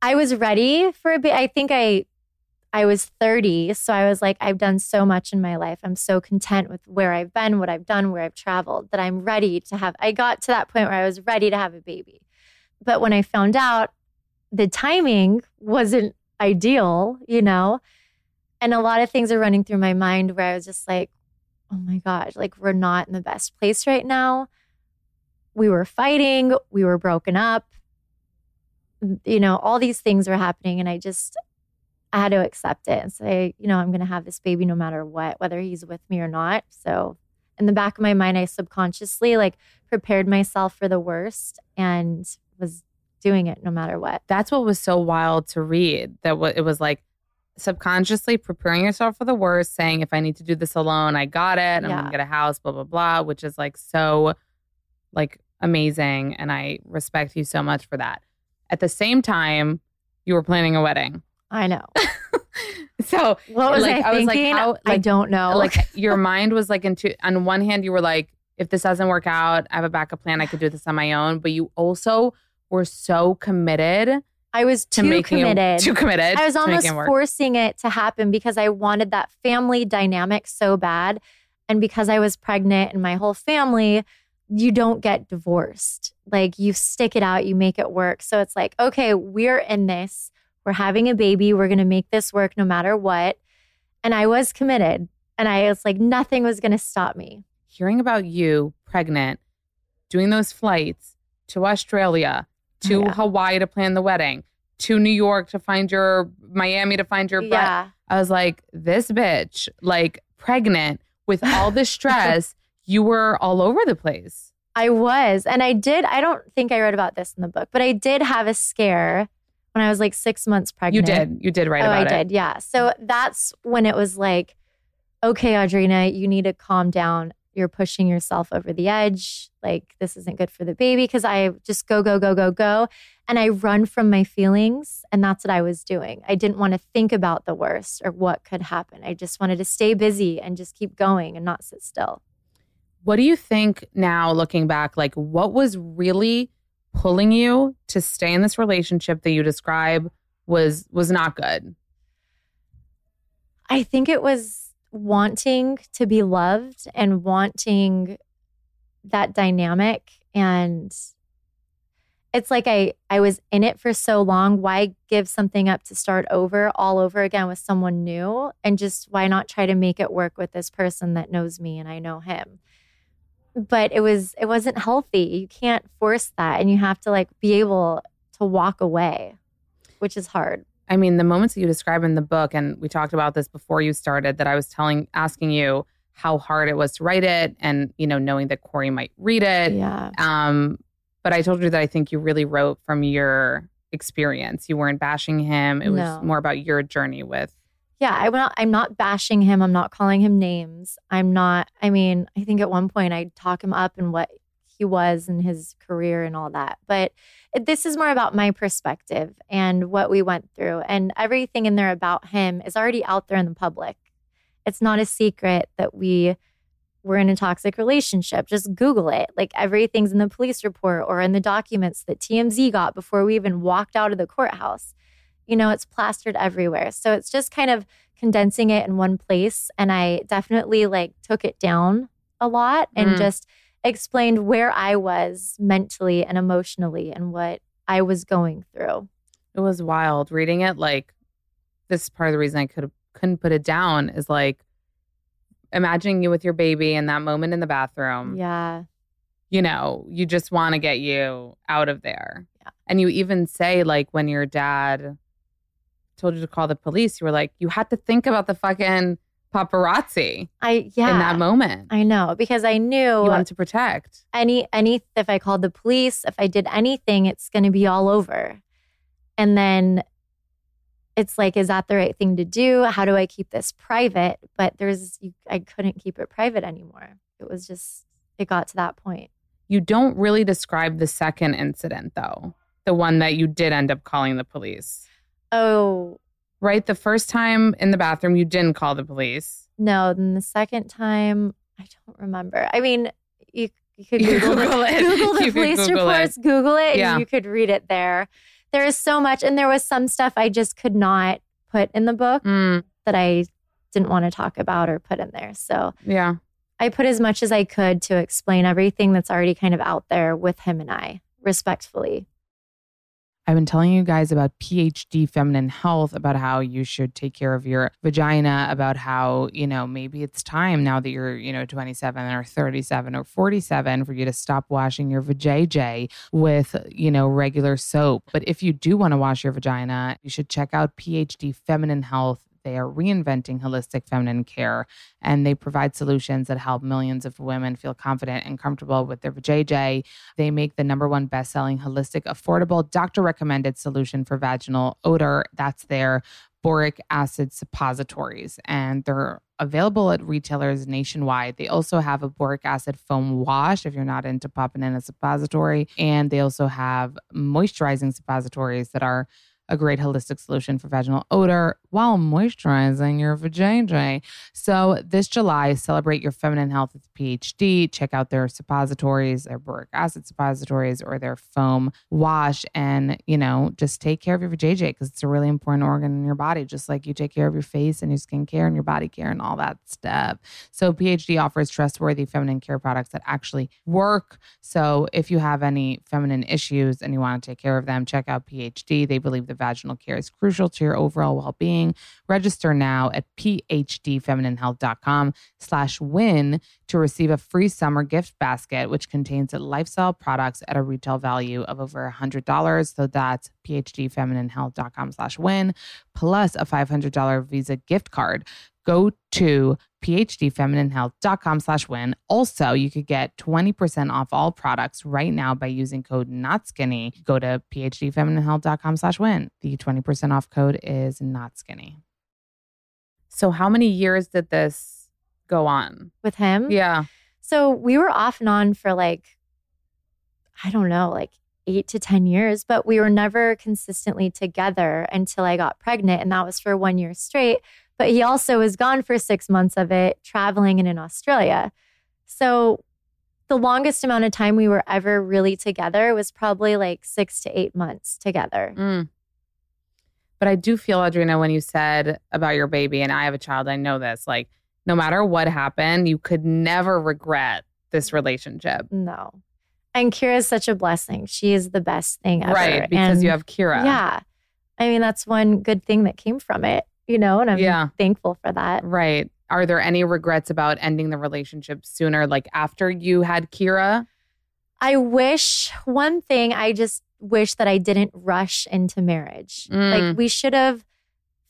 I was ready for a bit. I think I I was 30, so I was like I've done so much in my life. I'm so content with where I've been, what I've done, where I've traveled that I'm ready to have I got to that point where I was ready to have a baby. But when I found out the timing wasn't ideal, you know, and a lot of things are running through my mind where I was just like, oh my gosh, like we're not in the best place right now. We were fighting, we were broken up. You know, all these things were happening. And I just, I had to accept it and say, you know, I'm going to have this baby no matter what, whether he's with me or not. So, in the back of my mind, I subconsciously like prepared myself for the worst and was doing it no matter what. That's what was so wild to read. That what it was like subconsciously preparing yourself for the worst, saying, if I need to do this alone, I got it. I'm yeah. gonna get a house, blah, blah, blah, which is like so like amazing. And I respect you so much for that. At the same time, you were planning a wedding. I know. so what was like, I, I was like, how, like, I don't know. Like your mind was like into on one hand, you were like, if this doesn't work out, I have a backup plan. I could do this on my own. But you also were so committed I was to too committed. It, too committed. I was almost forcing it to happen because I wanted that family dynamic so bad. And because I was pregnant and my whole family, you don't get divorced. Like you stick it out, you make it work. So it's like, okay, we're in this. We're having a baby. We're going to make this work no matter what. And I was committed. And I was like, nothing was going to stop me. Hearing about you pregnant, doing those flights to Australia, to yeah. Hawaii to plan the wedding, to New York to find your Miami to find your yeah. I was like, this bitch, like pregnant with all this stress, you were all over the place. I was. And I did, I don't think I wrote about this in the book, but I did have a scare when I was like six months pregnant. You did. You did write oh, about I it. I did, yeah. So that's when it was like, okay, Audrina, you need to calm down you're pushing yourself over the edge. Like, this isn't good for the baby because I just go, go, go, go, go. And I run from my feelings. And that's what I was doing. I didn't want to think about the worst or what could happen. I just wanted to stay busy and just keep going and not sit still. What do you think now, looking back, like what was really pulling you to stay in this relationship that you describe was was not good? I think it was wanting to be loved and wanting that dynamic. And it's like I I was in it for so long. Why give something up to start over all over again with someone new? And just why not try to make it work with this person that knows me and I know him? But it was it wasn't healthy. You can't force that. And you have to like be able to walk away which is hard I mean, the moments that you describe in the book, and we talked about this before you started, that I was telling, asking you how hard it was to write it, and you know, knowing that Corey might read it. Yeah. Um, but I told you that I think you really wrote from your experience. You weren't bashing him. It was no. more about your journey with. Yeah, I'm not. I'm not bashing him. I'm not calling him names. I'm not. I mean, I think at one point I talk him up and what he was and his career and all that, but this is more about my perspective and what we went through. And everything in there about him is already out there in the public. It's not a secret that we were in a toxic relationship. Just Google it. Like everything's in the police report or in the documents that TMZ got before we even walked out of the courthouse. You know, it's plastered everywhere. So it's just kind of condensing it in one place. And I definitely like took it down a lot and Mm. just explained where I was mentally and emotionally and what I was going through. It was wild reading it. Like, this is part of the reason I could couldn't put it down is like imagining you with your baby in that moment in the bathroom. Yeah. You know, you just want to get you out of there. Yeah. And you even say, like, when your dad told you to call the police, you were like, you had to think about the fucking paparazzi I yeah. in that moment. I know because I knew you wanted to protect. any any if I called the police, if I did anything, it's going to be all over. And then it's like, is that the right thing to do? How do I keep this private? But there's, I couldn't keep it private anymore. It was just, it got to that point. You don't really describe the second incident, though, the one that you did end up calling the police. Oh right? The first time in the bathroom, you didn't call the police. no! Then the second time, I don't remember. I mean, you you could You Google, Google it. it. Google the You police Google it. reports. Google it, and Yeah. you could read it there. There is so much, and there was some stuff I just could not put in the book. Mm, that I didn't want to talk about or put in there. So yeah. I put as much as I could to explain everything that's already kind of out there with him and I, respectfully. I've been telling you guys about PhD feminine health, about how you should take care of your vagina, about how, you know, maybe it's time now that you're, you know, 27 or 37 or 47 for you to stop washing your vajayjay with, you know, regular soap. But if you do want to wash your vagina, you should check out PhD feminine health. They are reinventing holistic feminine care and they provide solutions that help millions of women feel confident and comfortable with their vajayjay. They make the number one best-selling holistic, affordable, doctor-recommended solution for vaginal odor. That's their boric acid suppositories, and they're available at retailers nationwide. They also have a boric acid foam wash if you're not into popping in a suppository, and they also have moisturizing suppositories that are a great holistic solution for vaginal odor while moisturizing your vagina. So this July, celebrate your feminine health with PhD. Check out their suppositories, their boric acid suppositories, or their foam wash, and you know, just take care of your vajayjay because it's a really important organ in your body, just like you take care of your face and your skincare and your body care and all that stuff. So PhD offers trustworthy feminine care products that actually work. So if you have any feminine issues and you want to take care of them, check out PhD. They believe vaginal care is crucial to your overall well-being. Register now at phdfemininehealth.com slash win to receive a free summer gift basket, which contains lifestyle products at a retail value of over $100. So that's phdfemininehealth.com slash win, plus a $500 Visa gift card. Go to phdfemininehealth.com slash win. Also, you could get 20% off all products right now by using code not skinny. Go to phdfemininehealth.com slash win. The 20% off code is not skinny. So how many years did this go on? With him. Yeah. So we were off and on for like, I don't know, like eight to 10 years, but we were never consistently together until I got pregnant. And that was for one year straight. But he also was gone for six months of it, traveling and in Australia. So the longest amount of time we were ever really together was probably like six to eight months together. Mm. But I do feel, Audrina, when you said about your baby, and I have a child, I know this, like no matter what happened, you could never regret this relationship. No. And Kirra is such a blessing. She is the best thing ever. Right. Because And you have Kirra. Yeah. I mean, that's one good thing that came from it, you know, and I'm Yeah. thankful for that. Right. Are there any regrets about ending the relationship sooner, like after you had Kirra? I wish one thing, I just wish that I didn't rush into marriage. Mm. Like we should have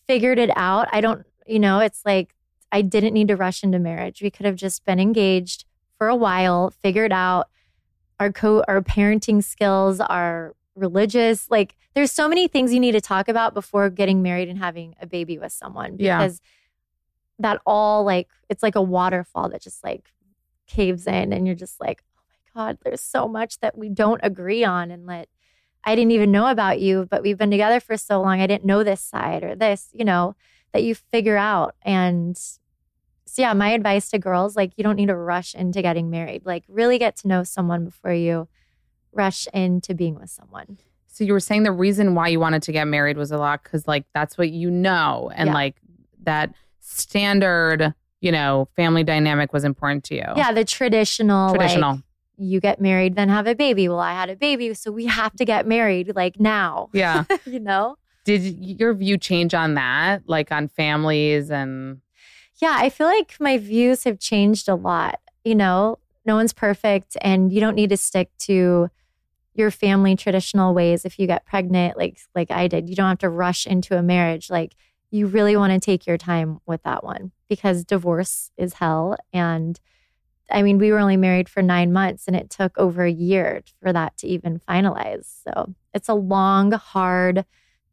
figured it out. I don't, you know, it's like I didn't need to rush into marriage. We could have just been engaged for a while, figured out our co our parenting skills, our religious, like there's so many things you need to talk about before getting married and having a baby with someone Yeah. because that all like it's like a waterfall that just like caves in and you're just like, "Oh my god, there's so much that we don't agree on and that I didn't even know about you, but we've been together for so long. I didn't know this side or this, you know, that you figure out. And so, yeah, my advice to girls like, you don't need to rush into getting married. Like, really get to know someone before you rush into being with someone. So you were saying the reason why you wanted to get married was a lot because like that's what you know, and Yeah. like that standard, you know, family dynamic was important to you. Yeah, the traditional, traditional. like you get married, then have a baby. Well, I had a baby, so we have to get married like now. yeah. you know? Did your view change on that, like on families and Yeah, I feel like my views have changed a lot. You know, no one's perfect, and you don't need to stick to your family traditional ways if you get pregnant like like I did. You don't have to rush into a marriage. Like you really want to take your time with that one because divorce is hell and I mean, we were only married for 9 months and it took over a year for that to even finalize. So, it's a long, hard,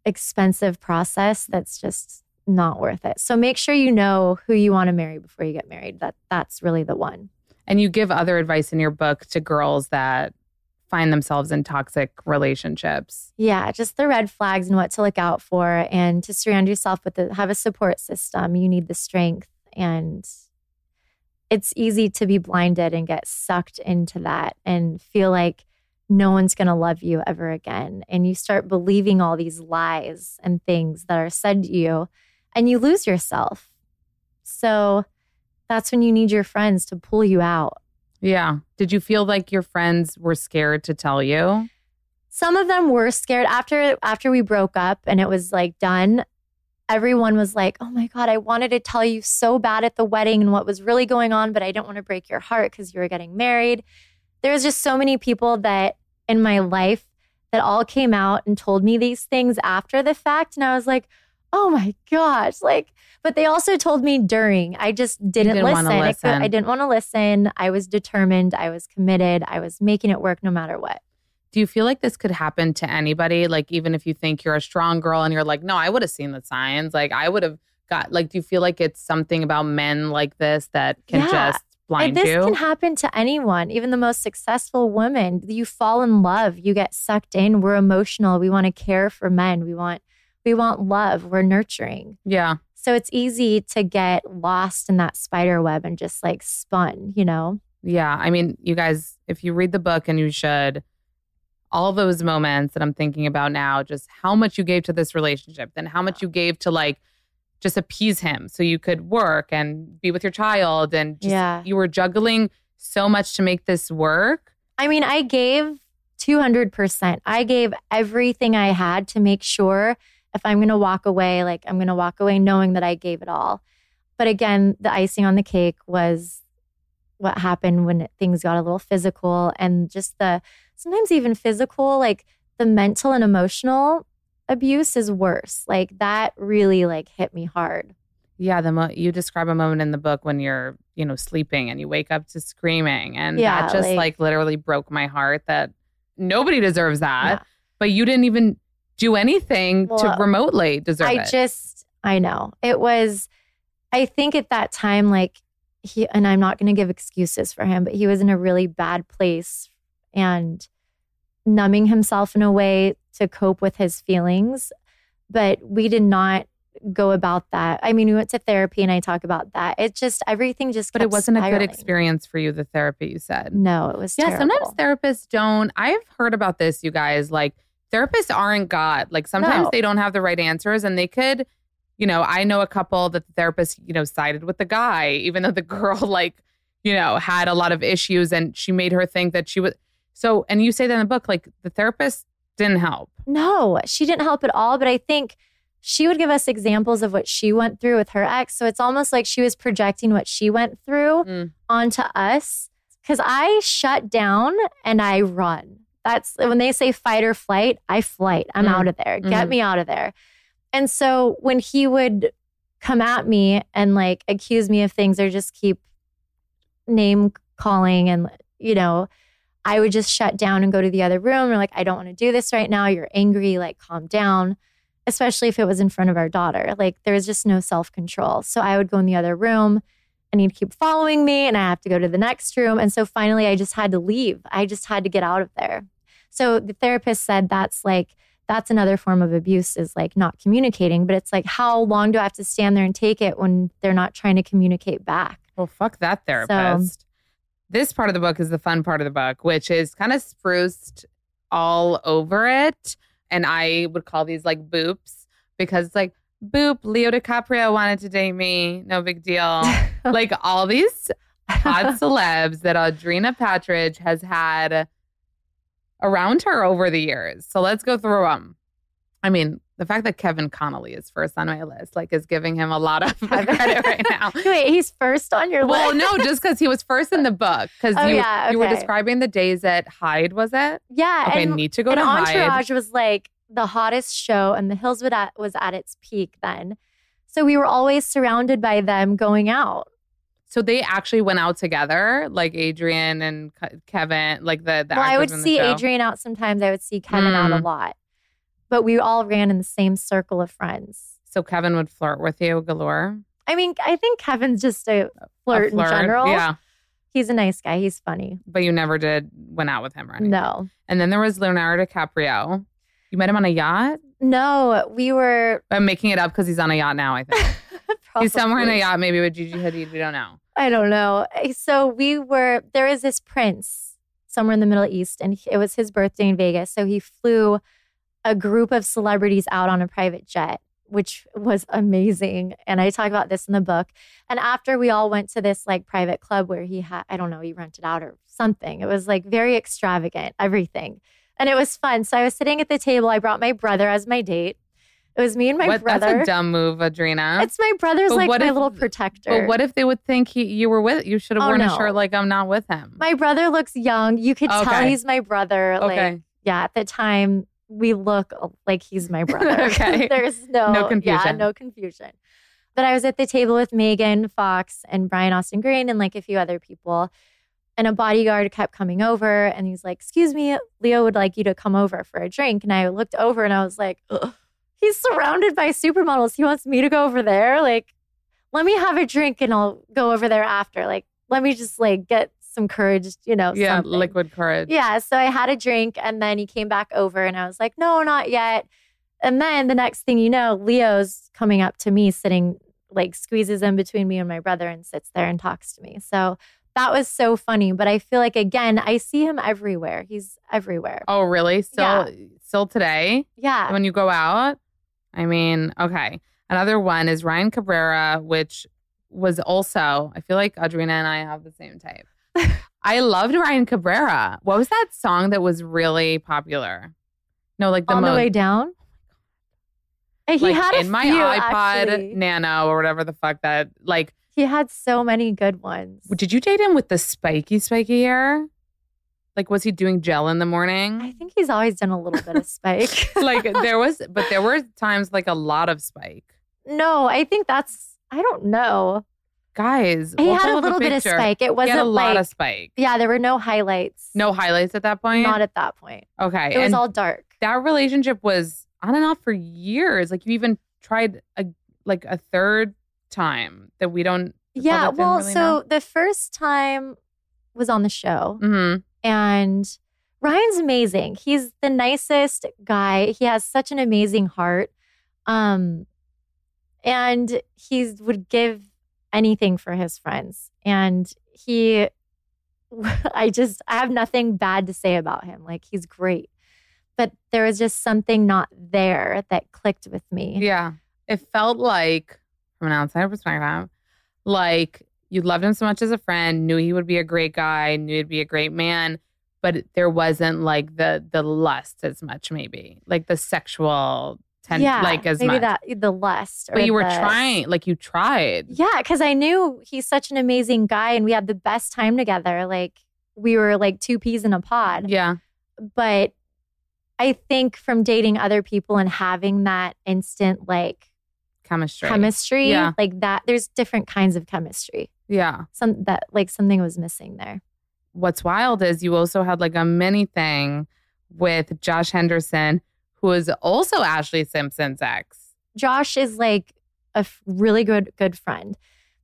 expensive process that's just not worth it. So make sure you know who you want to marry before you get married. That that's really the one. and you give other advice in your book to girls that find themselves in toxic relationships. Yeah, just the red flags and what to look out for and to surround yourself with the have a support system. You need the strength and it's easy to be blinded and get sucked into that and feel like no one's going to love you ever again and you start believing all these lies and things that are said to you and you lose yourself. So that's when you need your friends to pull you out. Yeah. Did you feel like your friends were scared to tell you? some of them were scared after after we broke up and it was like done everyone was like oh my god i wanted to tell you so bad at the wedding and what was really going on but i didn't want to break your heart because you were getting married there was just so many people that in my life that all came out and told me these things after the fact and i was like oh my gosh like but they also told me during i just didn't, didn't listen. I could- listen. I didn't want to listen i was determined i was committed i was making it work no matter what Do you feel like this could happen to anybody? Like, even if you think you're a strong girl and you're like, no, I would have seen the signs. Like, I would have got, like, do you feel like it's something about men like this that can Yeah. just blind And this you? can happen to anyone, even the most successful woman. You fall in love, you get sucked in. We're emotional. We want to care for men. We want we want love. We're nurturing. yeah. So it's easy to get lost in that spider web and just like spun, you know? Yeah. I mean, you guys, if you read the book and you should, all those moments that I'm thinking about now, just how much you gave to this relationship, then how much you gave to like just appease him so you could work and be with your child. And just, Yeah. you were juggling so much to make this work. I mean, I gave 200%. I gave everything I had to make sure if I'm going to walk away, like I'm going to walk away knowing that I gave it all. But again, the icing on the cake was what happened when things got a little physical and just the sometimes even physical, like the mental and emotional abuse is worse. Like that really like hit me hard. Yeah, the mo- you describe a moment in the book when you're, you know, sleeping and you wake up to screaming, and Yeah, that just like- like, literally broke my heart. That nobody deserves that, Yeah. but you didn't even do anything to remotely deserve I it. I just, I know. It was, I think at that time, like he, and I'm not going to give excuses for him, but he was in a really bad place and numbing himself in a way to cope with his feelings. But we did not go about that. I mean, we went to therapy and I talk about that. It just, everything just, but it wasn't a good experience for you. The therapy you said. No, it was Yeah, terrible. sometimes therapists don't. I've heard about this, you guys. Like therapists aren't God. Like sometimes No. they don't have the right answers, and they could. You know, I know a couple that the therapist, you know, sided with the guy, even though the girl, like, you know, had a lot of issues, and she made her think that she was. So, and you say that in the book, like the therapist didn't help. No, she didn't help at all. But I think she would give us examples of what she went through with her ex. So it's almost like she was projecting what she went through Mm. onto us. Cause I shut down and I run. That's when they say fight or flight, I flight. I'm Mm. out of there. Get Mhm. me out of there. And so when he would come at me and like accuse me of things or just keep name calling and, you know, I would just shut down and go to the other room. Or like, I don't want to do this right now. You're angry. Like, calm down. Especially if it was in front of our daughter. Like, there was just no self control. So I would go in the other room and he'd keep following me and I have to go to the next room. And so finally, I just had to leave. I just had to get out of there. So the therapist said that's like, that's another form of abuse is like not communicating. But it's like, how long do I have to stand there and take it when they're not trying to communicate back? Well, fuck that therapist. this part of the book is the fun part of the book, which is kind of spruced all over it. and I would call these like boops because it's like boop. Leo DiCaprio wanted to date me. No big deal. like all these hot celebs that Audrina Patridge has had around her over the years. So let's go through them. I mean, the fact that Kevin Connolly is first on my list, like, is giving him a lot of credit right now. Wait, he's first on your Well, list? Well, no, just because he was first in the book. Because Oh, you, yeah, you were describing the days at Hyde, was it? yeah. Okay, and, need to go to Hyde. Entourage was like the hottest show, and The Hills was at, was at its peak then. So we were always surrounded by them going out. So they actually went out together, like Adrian and Kevin, like the, the well, I would see show. Adrian out sometimes. I would see Kevin out a Mm. lot. But we all ran in the same circle of friends. So Kevin would flirt with you galore. I mean, I think Kevin's just a flirt, A flirt, in general. Yeah. He's a nice guy. He's funny. But you never did went out with him right? No. And then there was Leonardo DiCaprio. You met him on a yacht? No, we were I'm making it up because he's on a yacht now, I think. he's somewhere in a yacht, maybe with Gigi Hadid. We don't know. I don't know. So we were there is this prince somewhere in the Middle East, and it was his birthday in Vegas. So he flew a group of celebrities out on a private jet, which was amazing. And I talk about this in the book. And after we all went to this like private club where he had, I don't know, he rented out or something. It was like very extravagant, everything. And it was fun. So I was sitting at the table. I brought my brother as my date. It was me and my what, brother. That's a dumb move, Audrina. it's my brother's But like what my if- little protector. but what if they would think he, you were with? You should have Oh, worn a shirt like I'm not with him. My brother looks young. You could tell he's my brother. okay. Like, yeah, at the time we look uh, like he's my brother. Okay. There's no, No Yeah, confusion. no confusion. But I was at the table with Megan Fox and Brian Austin Green and like a few other people. And a bodyguard kept coming over and he's like, Excuse me, Leo would like you to come over for a drink. And I looked over and I was like, Ugh, He's surrounded by supermodels. He wants me to go over there. Like, let me have a drink and I'll go over there after. Like, let me just like get some courage, you know. Yeah, something. liquid courage. Yeah. So I had a drink and then he came back over and I was like, no, not yet. And then the next thing you know, Leo's coming up to me, sitting like squeezes in between me and my brother and sits there and talks to me. So that was so funny. But I feel like, again, I see him everywhere. He's everywhere. Oh, really? Still, Yeah. still today Yeah. when you go out? I mean, okay. Another one is Ryan Cabrera, which was also, I feel like Audrina and I have the same type. I loved Ryan Cabrera. What was that song that was really popular? No, like the On the way down. He like had a in my few, iPod actually. Nano or whatever the fuck that, like, He had so many good ones. did you date him with the spiky, spiky hair? Like, was he doing gel in the morning? I think he's always done a little bit of spike. like, there was, but there were times like a lot of spike. no, I think that's, I don't know. Guys, He we'll had a little bit of spike. It wasn't had a lot like, of spike. yeah, there were no highlights. No highlights at that point. Not at that point. okay, It was and all dark. that relationship was on and off for years. Like you even tried a like a third time that we don't. Yeah. Well, really so know. the first time was on the show, Mhm. And Ryan's amazing. He's the nicest guy. He has such an amazing heart. Um, and he would give anything for his friends. And he, I just, I have nothing bad to say about him. Like, he's great. But there was just something not there that clicked with me. yeah, it felt like from an outsider perspective, like you loved him so much as a friend, knew he would be a great guy, knew he'd be a great man, but there wasn't like the the lust as much, maybe like the sexual ten, yeah, like as maybe much. that the lust. but you were the- trying, like you tried. Yeah, because I knew he's such an amazing guy, and we had the best time together. Like we were like two peas in a pod. Yeah. But I think from dating other people and having that instant like Chemistry. chemistry, Yeah. like that, there's different kinds of chemistry. Yeah. Some that like something was missing there. what's wild is you also had like a mini thing with Josh Henderson, who is also Ashlee Simpson's ex. Josh is like a f- really good good friend.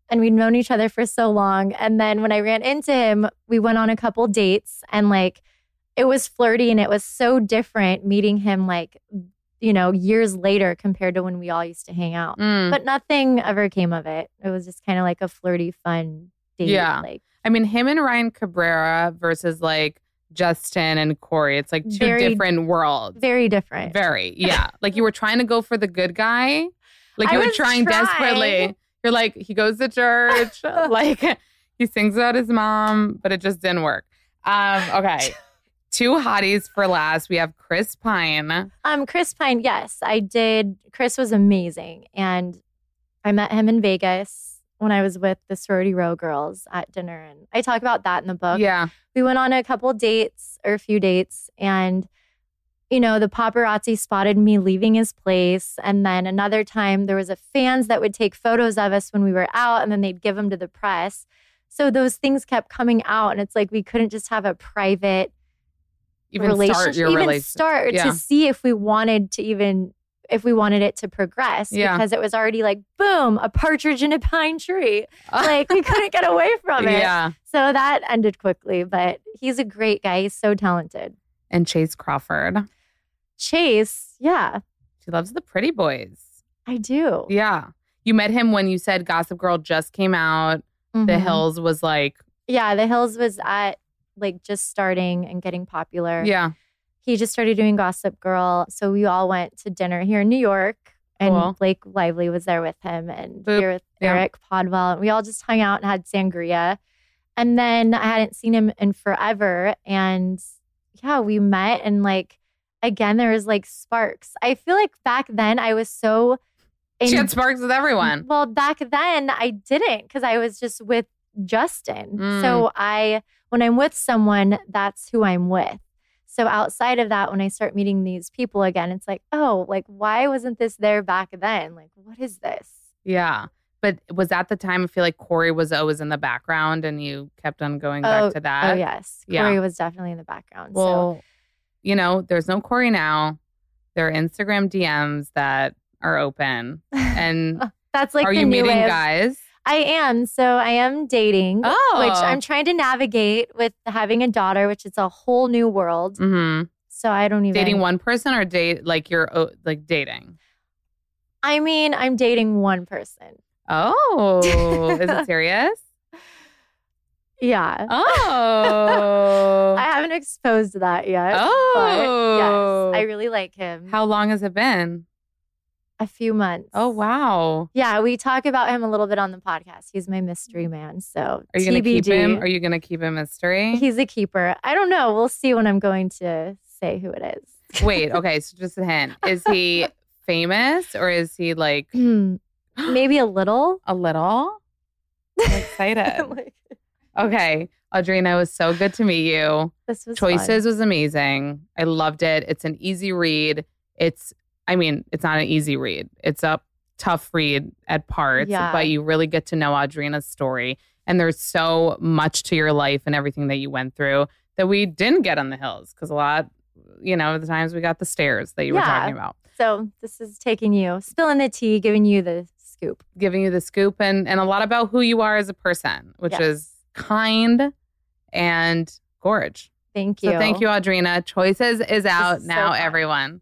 And we'd known each other for so long. And then when I ran into him, we went on a couple dates and like it was flirty and it was so different meeting him like, you know, years later compared to when we all used to hang out. Mm. But nothing ever came of it. It was just kind of like a flirty, fun date. Yeah. Like I mean, him and Ryan Cabrera versus like Justin and Corey. It's like two Very- different worlds. Very different. Very, yeah. like you were trying to go for the good guy. Like you I were trying trying. desperately. You're like, he goes to church, like he sings about his mom, but it just didn't work. Um, okay. Two hotties for last. We have Chris Pine. Um, Chris Pine, yes, I did. Chris was amazing. And I met him in Vegas when I was with the sorority row girls at dinner. And I talk about that in the book. Yeah. We went on a couple dates or a few dates and you know, the paparazzi spotted me leaving his place. And then another time there was a fans that would take photos of us when we were out and then they'd give them to the press. So those things kept coming out. And it's like we couldn't just have a private Even relationship, start your even relationship. start Yeah. to see if we wanted to even if we wanted it to progress Yeah. because it was already like boom a partridge in a pine tree like we couldn't get away from it Yeah. so that ended quickly but he's a great guy he's so talented And Chace Crawford. chase yeah She loves the pretty boys. i do Yeah. You met him when you said Gossip Girl just came out. The Mhm. Hills was like, yeah the hills was at like just starting and getting popular yeah. he just started doing Gossip Girl. So we all went to dinner here in New York. And Cool. Blake Lively was there with him and Boop. here with Yeah. Eric Podwell. And we all just hung out and had sangria. And then I hadn't seen him in forever. And yeah, we met and like again there was like sparks. I feel like back then I was so She had sparks with everyone. well, back then I didn't because I was just with Justin. Mm. So I, when I'm with someone, that's who I'm with. So outside of that, when I start meeting these people again, it's like, oh, like why wasn't this there back then? Like, what is this? Yeah. But was that the time I feel like Corey was always in the background and you kept on going Oh, back to that? oh yes, yeah. Corey was definitely in the background. Well, you know, there's no Corey now. There are Instagram DMs that are open. And that's like are the you meeting guys? I am. So I am dating, Oh. which I'm trying to navigate with having a daughter, which is a whole new world. Mm-hmm. So I don't even Dating one person or date like you're oh, like dating? I mean, I'm dating one person. Oh, is it serious? Yeah. Oh. I haven't exposed that yet. Oh. But yes, I really like him. How long has it been? A few months. Oh, wow. Yeah, we talk about him a little bit on the podcast. He's my mystery mm. man. So Are you going to keep him? Are you going to keep a mystery? He's a keeper. I don't know. We'll see when I'm going to say who it is. Wait, okay. So just a hint. Is he famous or is he like hmm. Maybe a little. a little? I'm excited. Like, okay. Audrina, it was so good to meet you. this was fun. Choices was amazing. I loved it. It's an easy read. It's, I mean, it's not an easy read. It's a tough read at parts, Yeah. but you really get to know Audrina's story. And there's so much to your life and everything that you went through that we didn't get on the hills because a lot, you know, the times we got the stares that you were talking about, So this is taking you, spilling the tea, giving you the scoop. giving you the scoop and, and a lot about who you are as a person, which Yes. is kind and gorge. Thank you. So thank you, Audrina. Choices is out is now, fun. everyone.